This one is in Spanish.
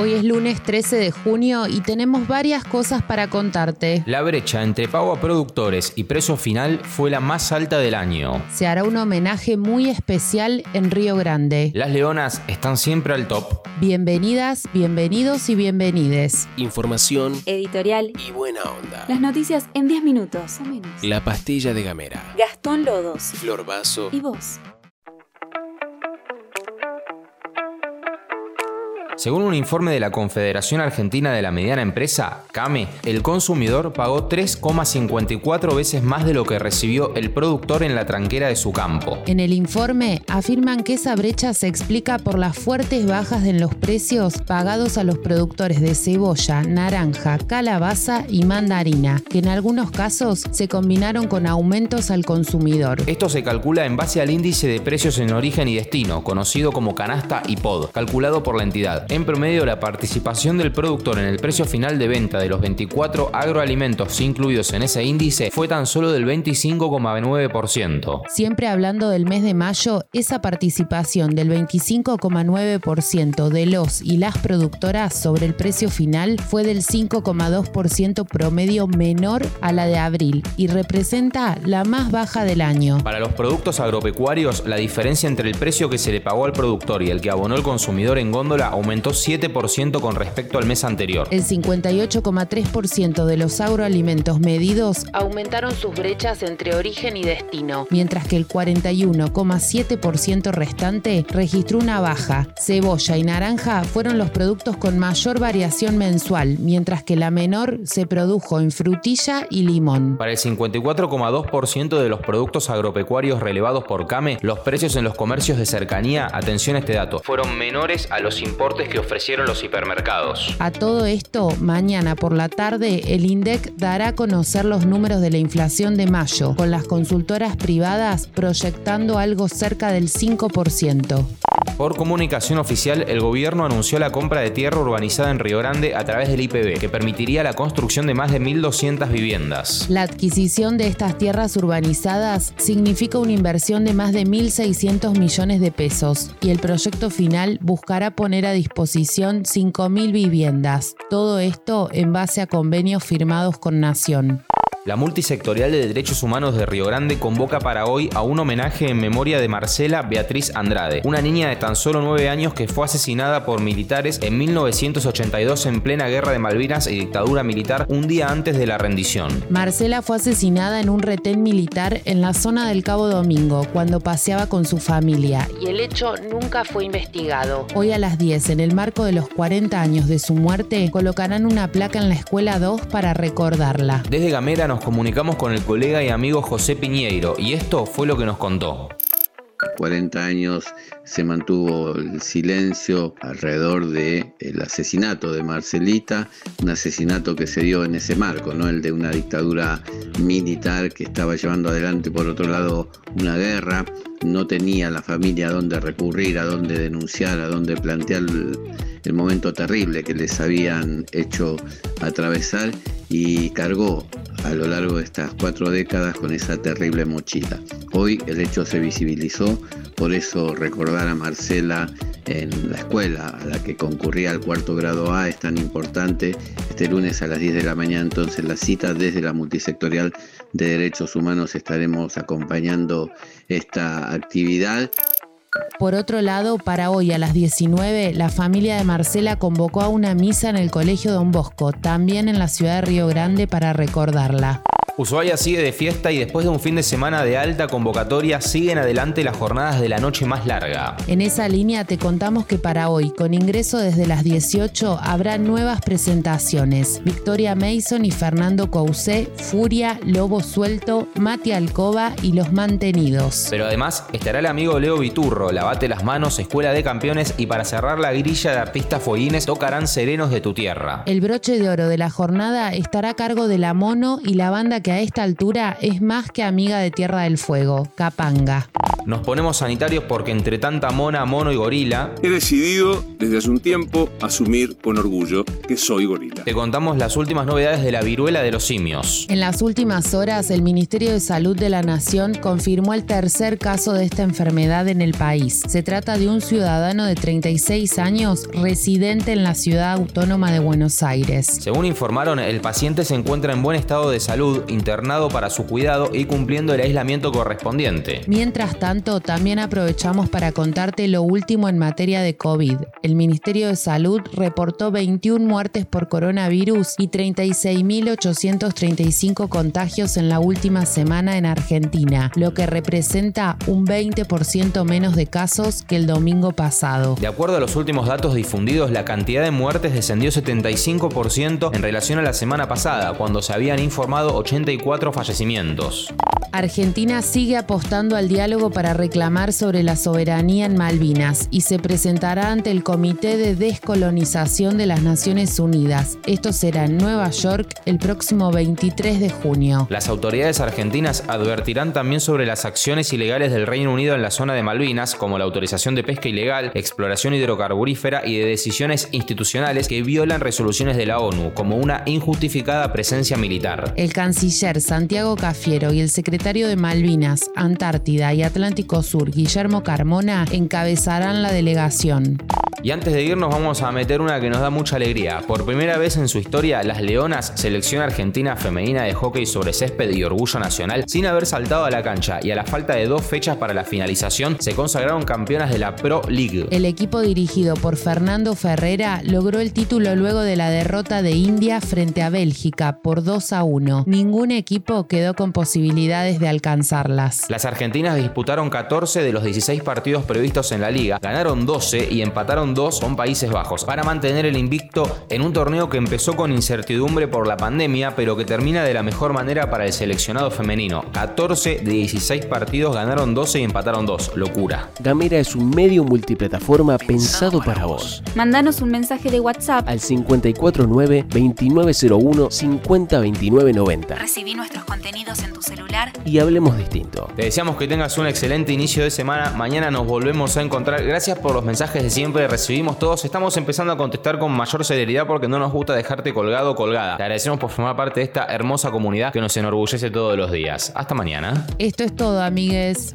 Hoy es lunes 13 de junio y tenemos varias cosas para contarte. La brecha entre pago a productores y precio final fue la más alta del año. Se hará un homenaje muy especial en Río Grande. Las leonas están siempre al top. Bienvenidas, bienvenidos y bienvenides. Información Editorial. y buena onda. Las noticias en 10 minutos o menos. La pastilla de Gamera. Gastón Lodos. Flor Vaso. ¿Y vos? Según un informe de la Confederación Argentina de la Mediana Empresa, CAME, el consumidor pagó 3,54 veces más de lo que recibió el productor en la tranquera de su campo. En el informe afirman que esa brecha se explica por las fuertes bajas en los precios pagados a los productores de cebolla, naranja, calabaza y mandarina, que en algunos casos se combinaron con aumentos al consumidor. Esto se calcula en base al índice de precios en origen y destino, conocido como canasta y POD, calculado por la entidad. En promedio, la participación del productor en el precio final de venta de los 24 agroalimentos incluidos en ese índice fue tan solo del 25,9%. Siempre hablando del mes de mayo, esa participación del 25,9% de los y las productoras sobre el precio final fue del 5,2% promedio menor a la de abril y representa la más baja del año. Para los productos agropecuarios, la diferencia entre el precio que se le pagó al productor y el que abonó el consumidor en góndola aumentó 7% con respecto al mes anterior. El 58,3% de los agroalimentos medidos aumentaron sus brechas entre origen y destino, mientras que el 41,7% restante registró una baja. Cebolla y naranja fueron los productos con mayor variación mensual, mientras que la menor se produjo en frutilla y limón. Para el 54,2% de los productos agropecuarios relevados por CAME, los precios en los comercios de cercanía, atención a este dato, fueron menores a los importes que ofrecieron los hipermercados. A todo esto, mañana por la tarde, el INDEC dará a conocer los números de la inflación de mayo, con las consultoras privadas proyectando algo cerca del 5%. Por comunicación oficial, el gobierno anunció la compra de tierra urbanizada en Río Grande a través del IPB, que permitiría la construcción de más de 1.200 viviendas. La adquisición de estas tierras urbanizadas significa una inversión de más de 1.600 millones de pesos y el proyecto final buscará poner a disposición 5.000 viviendas. Todo esto en base a convenios firmados con Nación. La multisectorial de derechos humanos de Río Grande convoca para hoy a un homenaje en memoria de Marcela Beatriz Andrade, una niña de tan solo 9 años que fue asesinada por militares en 1982 en plena guerra de Malvinas y dictadura militar un día antes de la rendición. Marcela fue asesinada en un retén militar en la zona del Cabo Domingo cuando paseaba con su familia y el hecho nunca fue investigado. Hoy a las 10, en el marco de los 40 años de su muerte, colocarán una placa en la escuela 2 para recordarla. Desde Gamera nos comunicamos con el colega y amigo José Piñeiro y esto fue lo que nos contó. 40 años se mantuvo el silencio alrededor del asesinato de Marcelita, un asesinato que se dio en ese marco, ¿no? el de una dictadura militar que estaba llevando adelante por otro lado una guerra, no tenía la familia a dónde recurrir, a dónde denunciar, a dónde plantear el, momento terrible que les habían hecho atravesar y cargó a lo largo de estas cuatro décadas con esa terrible mochila. Hoy el hecho se visibilizó, por eso recordar a Marcela en la escuela a la que concurría al cuarto grado A es tan importante. Este lunes a las 10 de la mañana entonces la cita desde la multisectorial de derechos humanos estaremos acompañando esta actividad. Por otro lado, para hoy a las 19, la familia de Marcela convocó a una misa en el Colegio Don Bosco, también en la ciudad de Río Grande, para recordarla. Ushuaia sigue de fiesta y después de un fin de semana de alta convocatoria siguen adelante las jornadas de la noche más larga. En esa línea te contamos que para hoy, con ingreso desde las 18, habrá nuevas presentaciones. Victoria Mason y Fernando Cousé, Furia, Lobo Suelto, Mati Alcoba y Los Mantenidos. Pero además estará el amigo Leo Viturro, Lavate las Manos, Escuela de Campeones y para cerrar la grilla de artistas foguines tocarán Serenos de tu Tierra. El broche de oro de la jornada estará a cargo de La Mono y la banda que que a esta altura es más que amiga de Tierra del Fuego, Capanga. Nos ponemos sanitarios porque entre tanta mona, mono y gorila, He decidido desde hace un tiempo asumir con orgullo que soy gorila. te contamos las últimas novedades de la viruela de los simios. En las últimas horas, el Ministerio de Salud de la Nación confirmó el tercer caso de esta enfermedad en el país. Se trata de un ciudadano de 36 años residente en la ciudad autónoma de Buenos Aires. Según informaron, el paciente se encuentra en buen estado de salud, internado para su cuidado y cumpliendo el aislamiento correspondiente. Mientras tanto, también aprovechamos para contarte lo último en materia de COVID. El Ministerio de Salud reportó 21 muertes por coronavirus y 36.835 contagios en la última semana en Argentina, lo que representa un 20% menos de casos que el domingo pasado. De acuerdo a los últimos datos difundidos, la cantidad de muertes descendió 75% en relación a la semana pasada, cuando se habían informado 84 fallecimientos. Argentina sigue apostando al diálogo para reclamar sobre la soberanía en Malvinas y se presentará ante el Comité de Descolonización de las Naciones Unidas. Esto será en Nueva York el próximo 23 de junio. Las autoridades argentinas advertirán también sobre las acciones ilegales del Reino Unido en la zona de Malvinas, como la autorización de pesca ilegal, exploración hidrocarburífera y de decisiones institucionales que violan resoluciones de la ONU, como una injustificada presencia militar. El canciller Santiago Cafiero y el secretario de Malvinas, Antártida y Atlántico Sur, Guillermo Carmona, encabezarán la delegación. Y antes de irnos vamos a meter una que nos da mucha alegría. Por primera vez en su historia, las Leonas, selección argentina femenina de hockey sobre césped y orgullo nacional, sin haber saltado a la cancha y a la falta de dos fechas para la finalización, se consagraron campeonas de la Pro League. El equipo dirigido por Fernando Ferrera logró el título luego de la derrota de India frente a Bélgica por 2 a 1. Ningún equipo quedó con posibilidades de alcanzarlas. Las argentinas disputaron 14 de los 16 partidos previstos en la liga, ganaron 12 y empataron 2 con Países Bajos, para mantener el invicto en un torneo que empezó con incertidumbre por la pandemia, pero que termina de la mejor manera para el seleccionado femenino. 14 de 16 partidos ganaron 12 y empataron 2. Locura. Gamera es un medio multiplataforma pensado para vos. Mandanos un mensaje de WhatsApp. Al 549-2901-502990 Recibí nuestros contenidos en tu celular. y hablemos distinto. Te deseamos que tengas un excelente inicio de semana. Mañana nos volvemos a encontrar. Gracias por los mensajes de siempre. Recibimos todos. Estamos empezando a contestar con mayor celeridad porque no nos gusta dejarte colgado o colgada. Te agradecemos por formar parte de esta hermosa comunidad que nos enorgullece todos los días. Hasta mañana. Esto es todo, amigues.